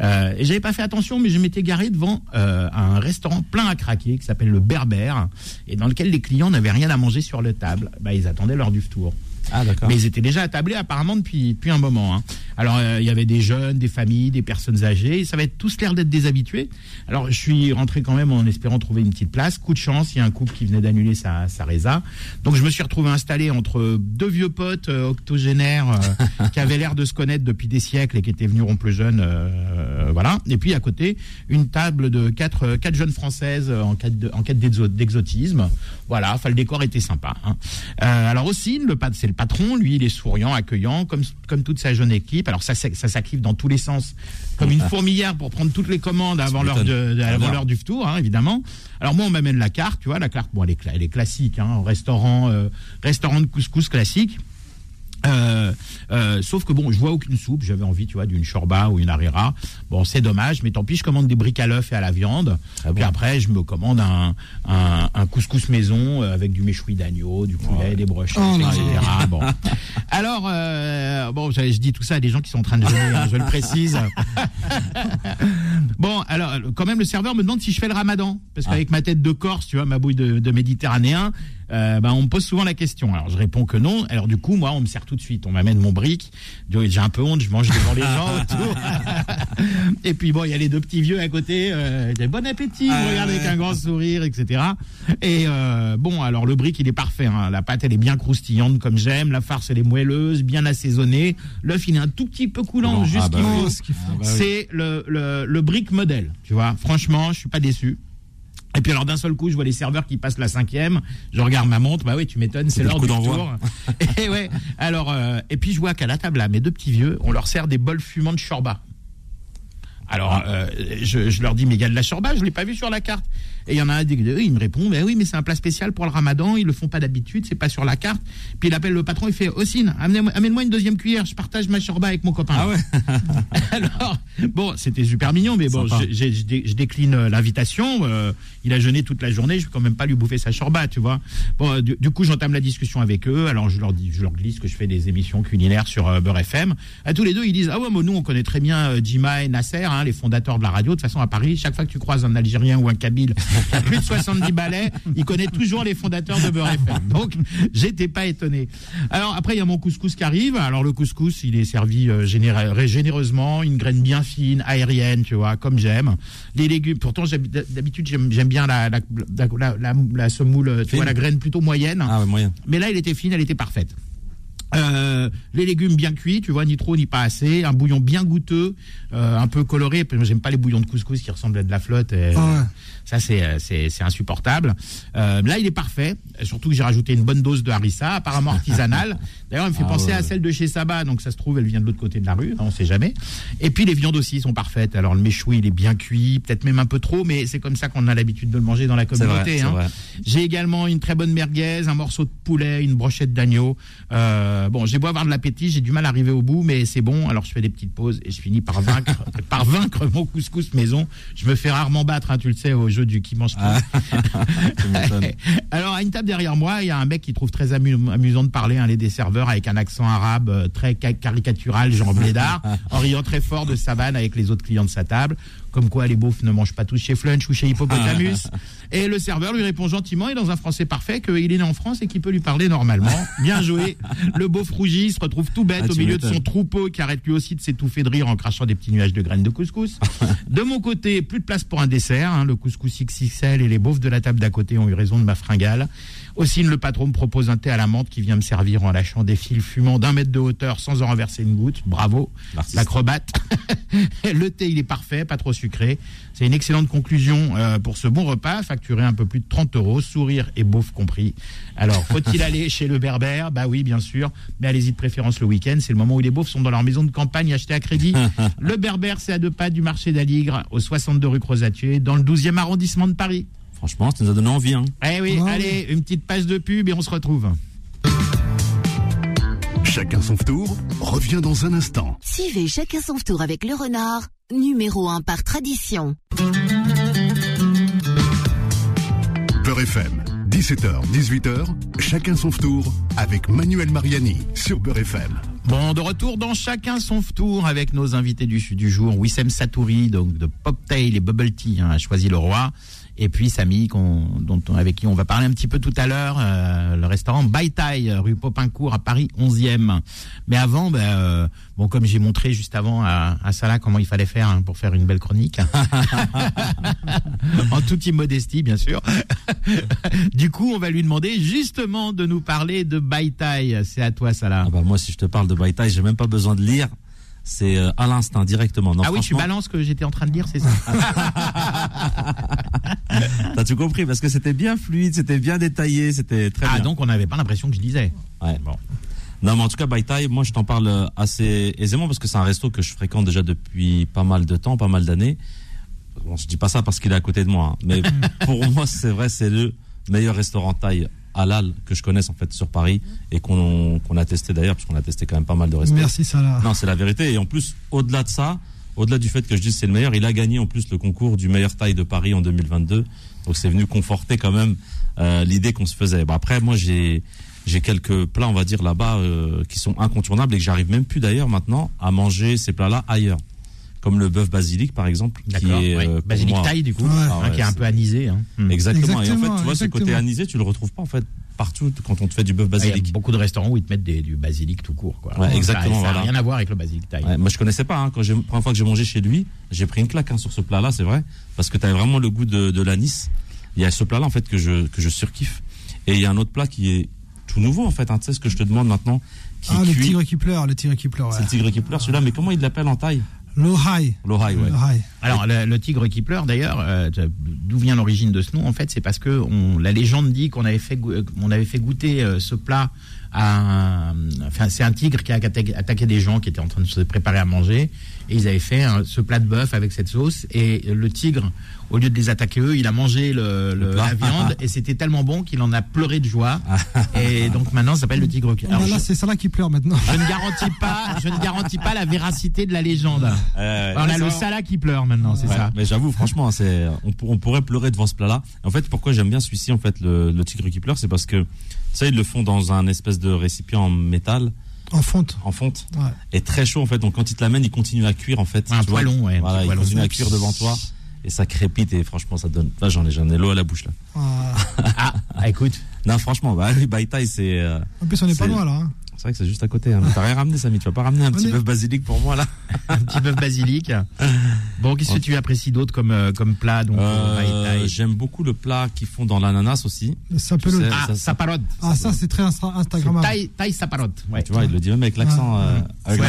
Euh, Et j'avais pas fait attention mais je m'étais garé devant euh, un restaurant plein à craquer qui s'appelle le Berbère et dans lequel les clients n'avaient rien à manger sur le table. Bah, ils attendaient l'heure du tour. Ah. Mais ils étaient déjà attablés apparemment depuis, depuis un moment. hein. Alors euh, il y avait des jeunes, des familles, des personnes âgées. Ça va être tous l'air d'être des habitués. Alors je suis rentré quand même en espérant trouver une petite place. Coup de chance, il y a un couple qui venait d'annuler sa, sa résa. Donc je me suis retrouvé installé entre deux vieux potes euh, octogénaires euh, qui avaient l'air de se connaître depuis des siècles et qui étaient venus plus jeunes. euh, voilà. Et puis à côté, une table de quatre, euh, quatre jeunes françaises euh, en quête de- en quête d'exo- d'exotisme. Voilà. Enfin le décor était sympa. hein. Euh, alors aussi, le c'est le patron, lui, il est souriant, accueillant, comme, comme toute sa jeune équipe. Alors ça, ça, s'active dans tous les sens, comme une fourmilière pour prendre toutes les commandes avant l'heure l'heure du tour, hein, évidemment. Alors moi, on m'amène la carte, tu vois, la carte, bon, elle est, cla- elle est classique, hein, restaurant, euh, restaurant de couscous classique. Euh, euh, sauf que bon, je vois aucune soupe. J'avais envie, tu vois, d'une shorba ou une harira. Bon, c'est dommage, mais tant pis. Je commande des briques à l'œuf et à la viande. Ah Puis bon après, je me commande un, un, un couscous maison euh, avec du méchoui d'agneau, du poulet, des brochettes, Oh etc. Bon. Alors, euh, bon, je, je dis tout ça à des gens qui sont en train de jeûner. hein, je le précise. Bon, alors, quand même, le serveur me demande si je fais le ramadan. Parce qu'avec ma tête de Corse, tu vois, ma bouille de, de méditerranéen, euh, ben, on me pose souvent la question. Alors, je réponds que non. Alors, du coup, moi, on me sert tout de suite. On m'amène mon brick. J'ai un peu honte, je mange devant les gens autour. Et puis, bon, il y a les deux petits vieux à côté. Euh, bon appétit, ils me regardent avec un grand sourire, etc. Et euh, bon, alors, le brick, il est parfait. hein. La pâte, elle est bien croustillante, comme j'aime. La farce, elle est moelleuse, bien assaisonnée. L'œuf, il est un tout petit peu coulant, Bon, juste ah bah ce qu'il faut. bah oui. C'est le, le, le brick modèle, tu vois. Franchement, je suis pas déçu. Et puis alors d'un seul coup, je vois les serveurs qui passent la cinquième. Je regarde ma montre, bah oui, tu m'étonnes, c'est l'heure du d'envoi. retour. et ouais. Alors euh, et puis je vois qu'à la table là, mes deux petits vieux, on leur sert des bols fumants de shorba. Alors euh, je, je leur dis mais il y a de la shorba, je l'ai pas vu sur la carte. Et il y en a un des deux, il me répond mais oui mais c'est un plat spécial pour le Ramadan, ils le font pas d'habitude, c'est pas sur la carte. Puis il appelle le patron, il fait Ossine, amène-moi une deuxième cuillère, je partage ma shorba avec mon copain. Ah ouais Alors, bon, c'était super mignon, mais bon, je, j'ai- je dé- je décline euh, l'invitation. euh, il a jeûné toute la journée, je vais quand même pas lui bouffer sa shorba, tu vois. Bon, euh, du, du coup, j'entame la discussion avec eux. Alors, je leur dis, je leur glisse que je fais des émissions culinaires sur euh, Beurre FM. À tous les deux, ils disent, ah ouais, mais nous, on connaît très bien euh, Jima et Nasser, hein, les fondateurs de la radio. De toute façon, à Paris, chaque fois que tu croises un Algérien ou un Kabyle a plus de 70 balais, il connaît toujours les fondateurs de Beurre FM. Donc, j'étais pas étonné. Alors, après, il y a mon couscous qui arrive. Alors, le couscous, il est servi euh, généreusement, une graine bien fine, aérienne, tu vois, comme j'aime. Les légumes, pourtant, j'hab- d'habitude, j'aime j'aime bien la, la, semoule, tu Fine. vois, la graine plutôt moyenne. Ah ouais, moyen. Mais là, elle était fine, elle était parfaite. Euh, les légumes bien cuits, tu vois, ni trop ni pas assez, un bouillon bien goûteux, euh, un peu coloré. J'aime pas les bouillons de couscous qui ressemblent à de la flotte. et, Ah ouais. Ça, c'est euh, insupportable. Euh, là, il est parfait. Surtout que j'ai rajouté une bonne dose de harissa, apparemment artisanale. D'ailleurs, elle me fait Ah penser ouais. à celle de chez Saba. Donc, ça se trouve, elle vient de l'autre côté de la rue. On sait jamais. Et puis, les viandes aussi sont parfaites. Alors, le méchoui, il est bien cuit, peut-être même un peu trop, mais c'est comme ça qu'on a l'habitude de le manger dans la communauté. hein. J'ai également une très bonne merguez, un morceau de poulet, une brochette d'agneau. Euh, bon, j'ai beau avoir de l'appétit, j'ai du mal à arriver au bout, mais c'est bon. Alors je fais des petites pauses et je finis par vaincre, par vaincre mon couscous maison. Je me fais rarement battre, hein, tu le sais, au jeu du qui mange. Ah. Alors à une table derrière moi, il y a un mec qui trouve très amu- amusant de parler, un des serveurs avec un accent arabe euh, très ca- caricatural, genre blédard, en riant très fort de sa vanne avec les autres clients de sa table. Comme quoi les beaufs ne mangent pas tous chez Flunch ou chez Hippopotamus. Et le serveur lui répond gentiment et dans un français parfait qu'il est né en France et qu'il peut lui parler normalement. Bien joué. Le beauf rougit, se retrouve tout bête Ah, au milieu de son troupeau qui arrête lui aussi de s'étouffer de rire en crachant des petits nuages de graines de couscous. De mon côté, plus de place pour un dessert. hein. le couscous XXL et les beaufs de la table d'à côté ont eu raison de ma fringale. Aussi, le patron me propose un thé à la menthe qui vient me servir en lâchant des fils fumants d'un mètre de hauteur sans en renverser une goutte. Bravo, l'acrobate. le thé, il est parfait, pas trop sucré. C'est une excellente conclusion euh, pour ce bon repas, facturé un peu plus de 30 euros, sourire et beauf compris. Alors, faut-il aller chez le berbère? Bah oui, bien sûr, mais allez-y de préférence le week-end. C'est le moment où les beaufs sont dans leur maison de campagne achetée à crédit. le berbère, c'est à deux pas du marché d'Aligre, au 62 rue Crozatier, dans le 12e arrondissement de Paris. Franchement, ça nous a donné envie. Hein. Eh oui, Oh. allez, une petite page de pub et on se retrouve. Chacun son tour revient dans un instant. Suivez chacun son tour avec le renard, numéro 1 par tradition. Beurre FM, 17h, 18h, chacun son tour avec Manuel Mariani sur Beurre FM. Bon, de retour dans chacun son tour avec nos invités du, du jour. Wissem Satouri, donc de Poptail et Bubble Tea, hein, a choisi le roi. Et puis Samy, on- avec qui on va parler un petit peu tout à l'heure, euh, le restaurant Baitai, rue Popincourt à Paris 11e. Mais avant, euh, bon, comme j'ai montré juste avant à, Salah comment il fallait faire hein, pour faire une belle chronique, en toute immodestie bien sûr. du coup, on va lui demander justement de nous parler de Baitai. C'est à toi, Salah. Ah bah moi, si je te parle de Baitai, j'ai même pas besoin de lire. C'est euh, à l'instinct directement. Non, ah oui, tu balances que j'étais en train de dire, c'est ça T'as tout compris parce que c'était bien fluide, c'était bien détaillé, c'était très Ah, bien. donc on n'avait pas l'impression que je lisais. Ouais. Bon. Non, mais en tout cas, Baitai, moi, je t'en parle euh, assez aisément parce que c'est un resto que je fréquente déjà depuis pas mal de temps, pas mal d'années. Bon, je dis pas ça parce qu'il est à côté de moi, hein, mais pour moi, c'est vrai, c'est le meilleur restaurant thaï halal que je connaisse en fait sur Paris et qu'on a testé d'ailleurs parce qu'on a testé quand même pas mal de restos. Merci Salah. Non, c'est la vérité. Et en plus, au-delà de ça, au-delà du fait que je dise c'est le meilleur, il a gagné en plus le concours du meilleur taille de Paris en 2022. Donc c'est venu conforter quand même euh, l'idée qu'on se faisait. Bah, après, moi j'ai j'ai quelques plats, on va dire là-bas, euh, qui sont incontournables et que j'arrive même plus d'ailleurs maintenant à manger ces plats-là ailleurs. Comme le bœuf basilic par exemple, qui est euh, pour Basilic moi- thaï du coup, Ouais. hein, Ah ouais, qui est un peu anisé. Hein. Hmm. Exactement. Et en fait, Exactement, tu vois, ce côté exactement. anisé, tu le retrouves pas en fait partout quand on te fait du bœuf Ah, Il y a basilic. beaucoup de restaurants où ils te mettent des- du basilic tout court. Quoi. Ouais, Ça- exactement, Ça n'a voilà. rien à voir avec le basilic thaï. Ouais, moi, je connaissais pas. Hein. Quand j'ai la première fois que j'ai mangé chez lui, j'ai pris une claque hein, sur ce plat-là, c'est vrai, parce que tu as vraiment le goût de, de l'anis. Il y a ce plat-là en fait que je que je surkiffe. Et il y a un autre plat qui est tout nouveau en fait. Hein. Tu sais ce que je te demande maintenant, qui Ah, le tigre qui pleure, le tigre qui pleure. C'est le tigre qui pleure celui-là. Mais comment il l'appelle en taille L'ohai. L'ohai, ouais. Alors le, le tigre qui pleure d'ailleurs, euh, d'où vient l'origine de ce nom En fait, c'est parce que on, la légende dit qu'on avait fait euh, on avait fait goûter euh, ce plat à un, enfin c'est un tigre qui a attaqué, attaqué des gens qui étaient en train de se préparer à manger et ils avaient fait un- ce plat de bœuf avec cette sauce et le tigre au lieu de les attaquer eux, il a mangé le, le- plat. la viande et c'était tellement bon qu'il en a pleuré de joie et donc maintenant ça s'appelle le tigre qui. Oh là Alors, là, je, c'est ça là qui pleure maintenant. je ne garantis pas, je ne garantis pas la véracité de la légende. Euh, on a c'est le. Salah qui pleure maintenant, c'est Ouais, ça. Mais j'avoue, franchement, c'est on, pour- on pourrait pleurer devant ce plat-là. En fait, pourquoi j'aime bien celui-ci, en fait, le, le tigre qui pleure, c'est parce que ça, ils le font dans un espèce de récipient en métal, En fonte. en fonte, Ouais. et très chaud, en fait. Donc, quand ils te l'amènent, ils continuent à cuire, en fait. Un poêlon, ouais, un Voilà, poêlon. continuent à cuire devant toi, et ça crépite, et franchement, ça donne. Là, j'en ai, j'en ai l'eau à la bouche, là. Ah. Ah, écoute, Non, franchement, bah oui, Baïtaï, c'est. euh, En plus, on n'est pas loin là. hein. C'est vrai que c'est juste à côté. Hein. T'as rien ramené, Samy. Tu vas pas ramener un petit bœuf basilic pour moi, là un petit bœuf basilic. Bon, qu'est-ce que tu apprécies d'autre comme, euh, comme plat donc, Euh, Thaï J'aime beaucoup le plat qu'ils font dans l'ananas aussi. Ça peut Tu le. sais, Ah, ça- saparod. Ah, ça, c'est très Instagrammable. Thaï, Thaï saparod. Ouais. Tu vois, il le dit même avec l'accent. Euh, ouais. Ouais,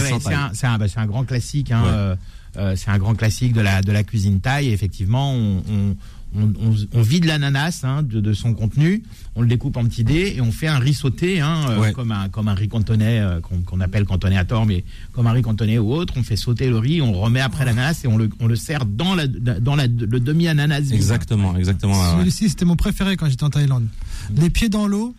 c'est un, bah, grand classique. Hein, Ouais. euh, euh, c'est un grand classique de la, de la cuisine thaï. Et effectivement, on, on, on, on- on vide l'ananas hein, de, de son contenu, on le découpe en petits dés et on fait un riz sauté, hein, euh, comme, un, comme un riz cantonais, euh, qu'on appelle cantonais à tort, mais comme un riz cantonais ou autre. On fait sauter le riz, on remet après l'ananas et on le, on le sert dans, la, dans la, le demi-ananas. vide. Exactement, exactement. Celui-ci, c'était mon préféré quand j'étais en Thaïlande. Les pieds dans l'eau,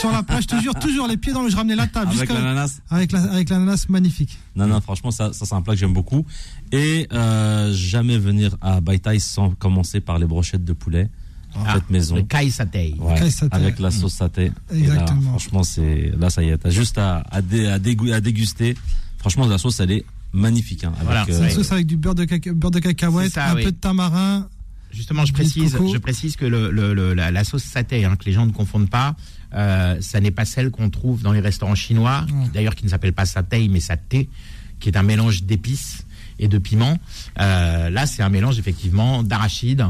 sur la plage, je te jure, toujours les pieds dans l'eau. Je ramenais la table Avec l'ananas. avec la- avec l'ananas magnifique. Non, non, franchement, ça, ça c'est un plat que j'aime beaucoup. Et euh, jamais venir à Baïtaï sans commencer par les brochettes de poulet. Ah, Faites maison. Le kai satay. Ouais, Kai satay. avec la sauce là, Exactement. franchement, c'est là, ça y est. T'as juste à, à, dé- à, dégou- à déguster. Franchement, la sauce, elle est magnifique. Hein, avec, Voilà, C'est euh, une sauce avec du beurre de, caca- beurre de cacahuète, ça, un oui. peu de tamarin. Justement, je précise, je précise que le, le- le- la, la sauce satay, hein, que les gens ne confondent pas, euh, ça n'est pas celle qu'on trouve dans les restaurants chinois, Ouais. d'ailleurs qui ne s'appelle pas satay mais saté, qui est un mélange d'épices et de piments. Euh, là, c'est un mélange effectivement d'arachide,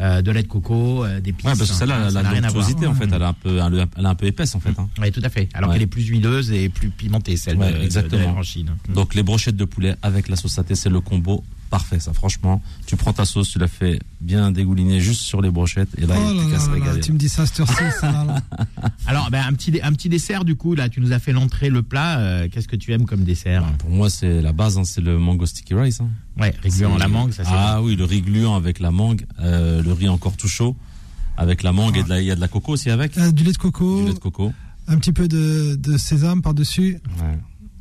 euh, de lait de coco, euh, d'épices. Ouais, parce que celle-là, Ça elle a n'a rien la à voir. donctuosité, en fait. Elle est un peu, elle est un peu épaisse, en fait. Hein. Oui, tout à fait. Alors Ouais. qu'elle est plus huileuse et plus pimentée, celle Ouais, de, de- exactement. de l'arachide. Donc les brochettes de poulet avec la sauce saté, c'est le combo parfait. Ça, franchement, tu prends ta sauce, tu la fais bien dégouliner juste sur les brochettes, et là, oh il n'y a là là se là tu me dis ça, cette heure-ci, ça, là, là. Alors, ben, un petit, un petit dessert du coup. Là, tu nous as fait l'entrée, le plat. euh, Qu'est-ce que tu aimes comme dessert? Pour moi, c'est la base, hein, c'est le mango sticky rice. Hein. Ouais, régluant C'est- la mangue, ça. Ah oui, le riz gluant avec la mangue, euh, le riz encore tout chaud avec la mangue et de la, il y a de la coco aussi avec? Euh, du lait de coco, Du lait de coco. un petit peu de, de sésame par-dessus. Ouais.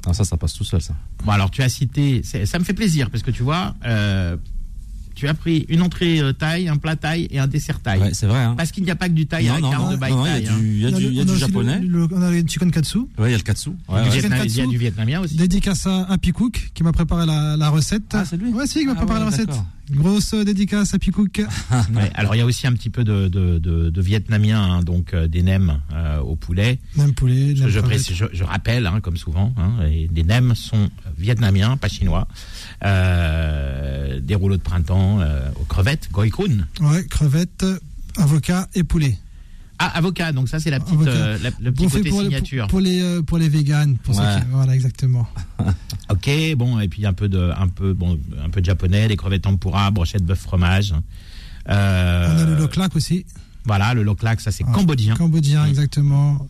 Ah, ça, ça passe tout seul, ça. Bon, alors tu as cité, ça me fait plaisir parce que tu vois, euh, tu as pris une entrée euh, taille, un plat taille et un dessert taille. Ouais, c'est vrai. Hein. Parce qu'il n'y a pas que du taille à la non, carte non, de il y a hein. du, il y a du, il y a du japonais. le- le- on a le chicken katsu. Ouais, il y a le katsu. Ouais, Du ouais. Viet- Vietnam- katsu. il y a du vietnamien aussi. Dédicace à Happy Cook qui m'a préparé la, la recette. Ah, c'est lui Ouais, c'est lui qui m'a Ah préparé ouais, la recette. Grosse dédicace à. Ouais, alors il y a aussi un petit peu de, de, de, de vietnamien, hein, donc euh, des nems euh, au poulet. Même poulet, Je, je, crevette. précise- je- je rappelle, hein, comme souvent, hein, et des nems sont vietnamiens, pas chinois. Euh, des rouleaux de printemps aux crevettes, goikun. Ouais, crevettes, avocat et poulet. Ah, avocat, donc ça c'est la petite, euh, la- le petit Bon, côté pour, les- signature. pour, pour les euh, pour les véganes, pour ceux qui- voilà exactement. Ok, bon, et puis un peu de, un peu, bon, un peu de japonais, des crevettes tempura, brochette bœuf fromage. Euh, On a le loklak aussi. Voilà, le loklak, ça c'est Ah, cambodgien. Cambodgien, Mm. exactement.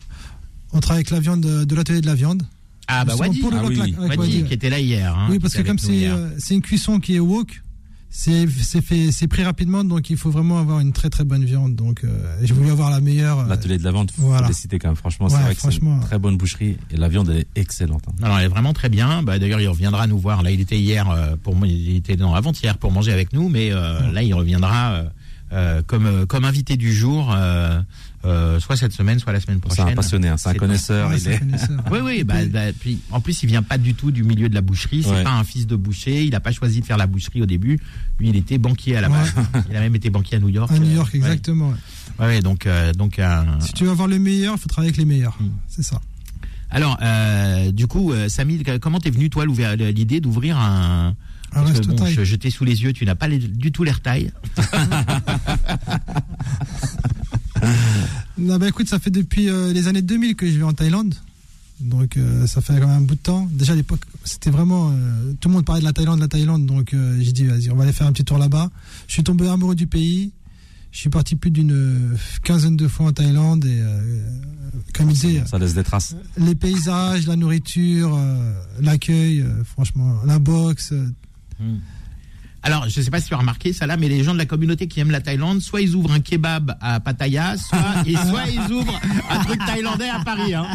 On travaille avec la viande de, de l'atelier de la viande. Ah bah Wadi, pour le Ah oui, Wadi, Wadi. qui était là hier. hein, oui, parce que comme c'est euh, c'est une cuisson qui est wok, c'est c'est fait c'est pris rapidement, donc il faut vraiment avoir une très très bonne viande. Donc euh, j'ai voulu avoir la meilleure. euh, L'atelier de la vente, faut Voilà. citer quand même. Franchement, c'est vrai que c'est une très bonne boucherie et la viande elle est excellente. hein. Non, non, elle est vraiment très bien. Bah, D'ailleurs, il reviendra nous voir. Là, il était hier euh, pour moi, il était non avant-hier pour manger avec nous, mais euh, là, il reviendra euh, comme comme invité du jour, euh, soit cette semaine, soit la semaine C'est prochaine. un passionné, hein, c'est un C'est- connaisseur. Il c'est un est... connaisseur. Oui, oui. Bah, bah, puis, en plus, il vient pas du tout du milieu de la boucherie. C'est Ouais. pas un fils de boucher. Il a pas choisi de faire la boucherie au début. Lui, il était banquier à la base. Il a même été banquier à New York. À New York, Euh, exactement. ouais. Donc, euh, donc. euh, Si tu veux avoir le meilleur, il faut travailler avec les meilleurs. Mm. C'est ça. Alors, du coup, Samy, comment t'es venu toi l'idée d'ouvrir un parce que, bon, je, je t'ai sous les yeux, tu n'as pas les- du tout l'air taille. Non, bah, écoute, ça fait depuis euh, les années 2000 que je vais en Thaïlande. Donc euh, ça fait quand même un bout de temps. Déjà à l'époque, c'était vraiment euh, tout le monde parlait de la Thaïlande, de la Thaïlande. Donc j'ai dit vas-y, on va aller faire un petit tour là-bas. Je suis tombé amoureux du pays. Je suis parti plus d'une quinzaine de fois en Thaïlande et comme il disait, Ça laisse des traces. les paysages, la nourriture, l'accueil, franchement, la boxe. euh, Alors, je sais pas si tu as remarqué ça là, mais les gens de la communauté qui aiment la Thaïlande, soit ils ouvrent un kebab à Pattaya, soit, et soit ils ouvrent un truc thaïlandais à Paris. Hein.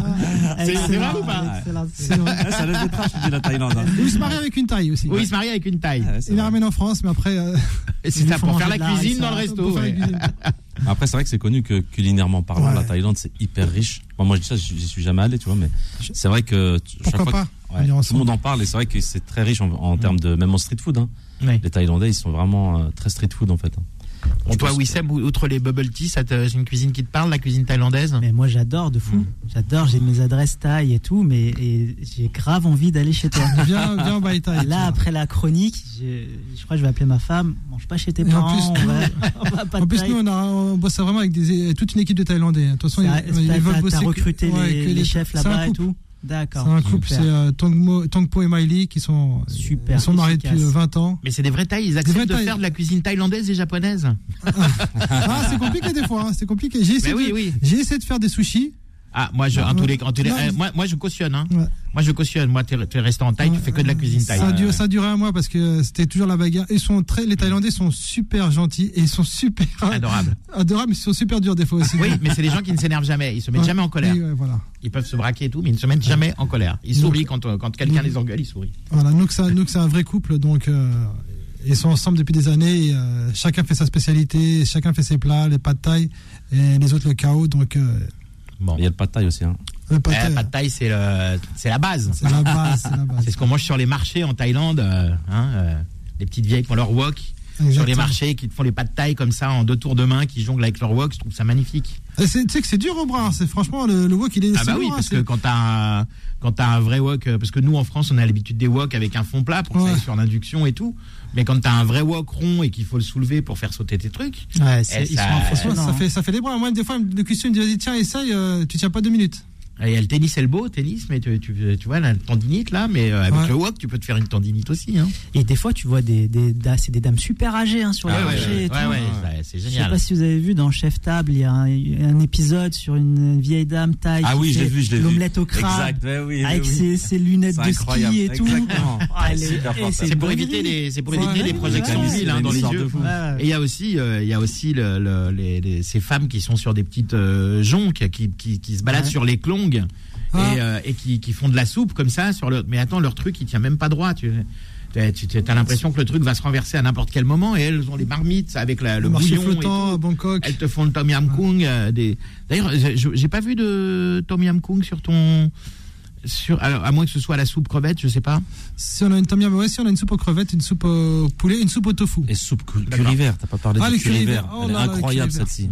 C'est- vrai ou pas c'est vrai. Ouais, ça laisse des traces, je dis la Thaïlande. hein. Ou il se marie avec une Thaï aussi. Oui, ils se marient avec une Thaï. Ouais, c'est Il la vrai. ramène en France, mais après. euh, Et c'est Ils ça, pour faire la cuisine dans le resto. pour faire ouais. la cuisine. Après, c'est vrai que c'est connu que culinairement parlant, Ouais. la Thaïlande, c'est hyper riche. Bon, moi, je dis ça, j'y suis jamais allé, tu vois, mais c'est vrai que chaque Pourquoi fois pas que- ouais, tout le monde en parle et c'est vrai que c'est très riche en, en termes de, même en street food, hein. Les Thaïlandais, ils sont vraiment euh, très street food, en fait. hein. Bon, Je toi, Wissem, outre les bubble tea, c'est une cuisine qui te parle, la cuisine thaïlandaise? Mais moi j'adore de fou. J'adore, j'ai mes adresses taille et tout, mais j'ai grave envie d'aller chez toi. Viens, viens Baï Thaï. Et là, après la chronique, je, je crois que je vais appeler ma femme. Mange pas chez tes en parents. plus- on va, on va pas En plus, nous, on, a, on bosse vraiment avec des, toute une équipe de Thaïlandais. De toute façon, ils, ils veulent bosser. recruté ouais, les, les chefs là-bas et tout. D'accord. C'est un couple, c'est euh, Tongpo et Miley qui sont, Super ils sont mariés efficace. depuis euh, 20 ans. Mais c'est des vrais Thaïs, ils acceptent de faire de la cuisine thaïlandaise et japonaise. Ah, c'est compliqué des fois, hein, c'est compliqué. J'ai Mais essayé, oui, de- oui. j'ai essayé de faire des sushis. Ah, moi, je, en tous les, en tous les- Non, euh, moi, moi, je cautionne. Hein. Ouais. Moi, je cautionne. Moi, t'es es resté en Thaï, tu fais que de la cuisine thaï. Ça a, duré, ça duré un mois parce que c'était toujours la bagarre. Ils sont très, les Thaïlandais sont super gentils et ils sont super Adorable. adorables, mais ils sont super durs des fois aussi. Oui, mais c'est des gens qui ne s'énervent jamais. Ils se mettent Ouais. jamais en colère. Oui, voilà. Ils peuvent se braquer et tout, mais ils ne se mettent jamais en colère. Ils Donc- sourient quand, euh, quand quelqu'un les engueule, ils sourient. Voilà, nous que ça, nous c'est un vrai couple, donc euh, ils sont ensemble depuis des années. Et, euh, chacun fait sa spécialité, chacun fait ses plats, les pâtes taille et les autres le chaos. Donc Bon. Il y a le pad thai aussi, hein. le pâte Eh, taille, pas de taille, c'est le, c'est la base. c'est la base, c'est la base. C'est ce qu'on mange sur les marchés en Thaïlande. euh, hein, euh, les petites vieilles qui font leur wok sur les marchés, qui te font les pas de taille comme ça en deux tours de main, qui jonglent avec leur wok. Je trouve ça magnifique. Tu sais que c'est dur au bras. hein. C'est franchement le, le wok il est. Ah bah oui, hein, parce que quand t'as un, quand t'as un vrai wok, euh, parce que nous en France on a l'habitude des wok avec un fond plat pour Ouais. aille sur l'induction et tout, mais quand t'as un vrai wok rond et qu'il faut le soulever pour faire sauter tes trucs, Ouais, ils ça- sont fait ça fait des bras. Moi des fois le cuistot il me dit tiens essaye, euh, tu tiens pas deux minutes. Il y a le tennis beau, tennis, mais tu, tu, tu vois la tendinite là, mais euh, avec Ouais. le wok tu peux te faire une tendinite aussi. Hein. Et des fois, tu vois des, c'est des dames super âgées hein, sur les Ah ouais, marchés ouais, ouais, c'est Je sais génial. pas si vous avez vu dans Chef Table, il y a un, un épisode sur une vieille dame taille Ah oui, je l'ai vu, je l'ai vu. l'omelette au crabe Exact, ouais, oui, avec oui, ses, ses lunettes de ski incroyable, et tout. Ah, c'est pour éviter les, c'est pour éviter ouais, les projections hein, dans les yeux. Et il y a aussi, euh, il y a aussi les, les- ces femmes qui sont sur des petites euh, jonques, qui, se baladent sur les clongs Ah. et, euh, et qui, qui font de la soupe comme ça sur le. Mais attends, leur truc, il tient même pas droit. Tu as l'impression que le truc va se renverser à n'importe quel moment et elles ont les marmites avec la, le bouillon. et flottant tout. à Bangkok. Elles te font le tom yam kung. euh, des... D'ailleurs, j'ai pas vu de tom yam kung sur ton. Sur, alors, à moins que ce soit la soupe crevette, je sais pas. Si on a une tom yum, ouais, si on a une soupe aux crevettes, une soupe au poulet, une soupe au tofu. Et soupe curry vert, t'as pas parlé Ah, de curry vert. Oh Elle est là incroyable celle-ci.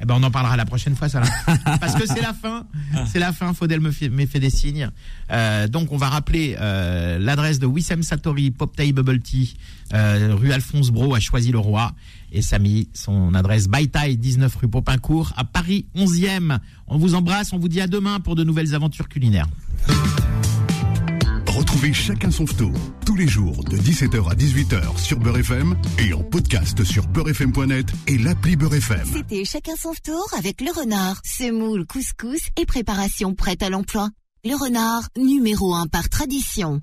Eh ben, on en parlera la prochaine fois, ça. là. Parce que c'est la fin. C'est la fin. Faudel me fait, me fait des signes. Euh, donc, on va rappeler euh, l'adresse de Wissem Satori, Pop Thai Bubble Tea, euh, rue Alphonse Bro à Choisy-le-Roi. Et Samy, son adresse Baitai, 19 rue Popincourt, à Paris 11e. On vous embrasse. On vous dit à demain pour de nouvelles aventures culinaires. Retrouvez chacun son tour tous les jours de 17h à 18h sur Beurre FM et en podcast sur beurrefm.net et l'appli Beurre FM. C'était chacun son tour avec le renard, semoule, couscous et préparation prête à l'emploi. Le renard, numéro un par tradition.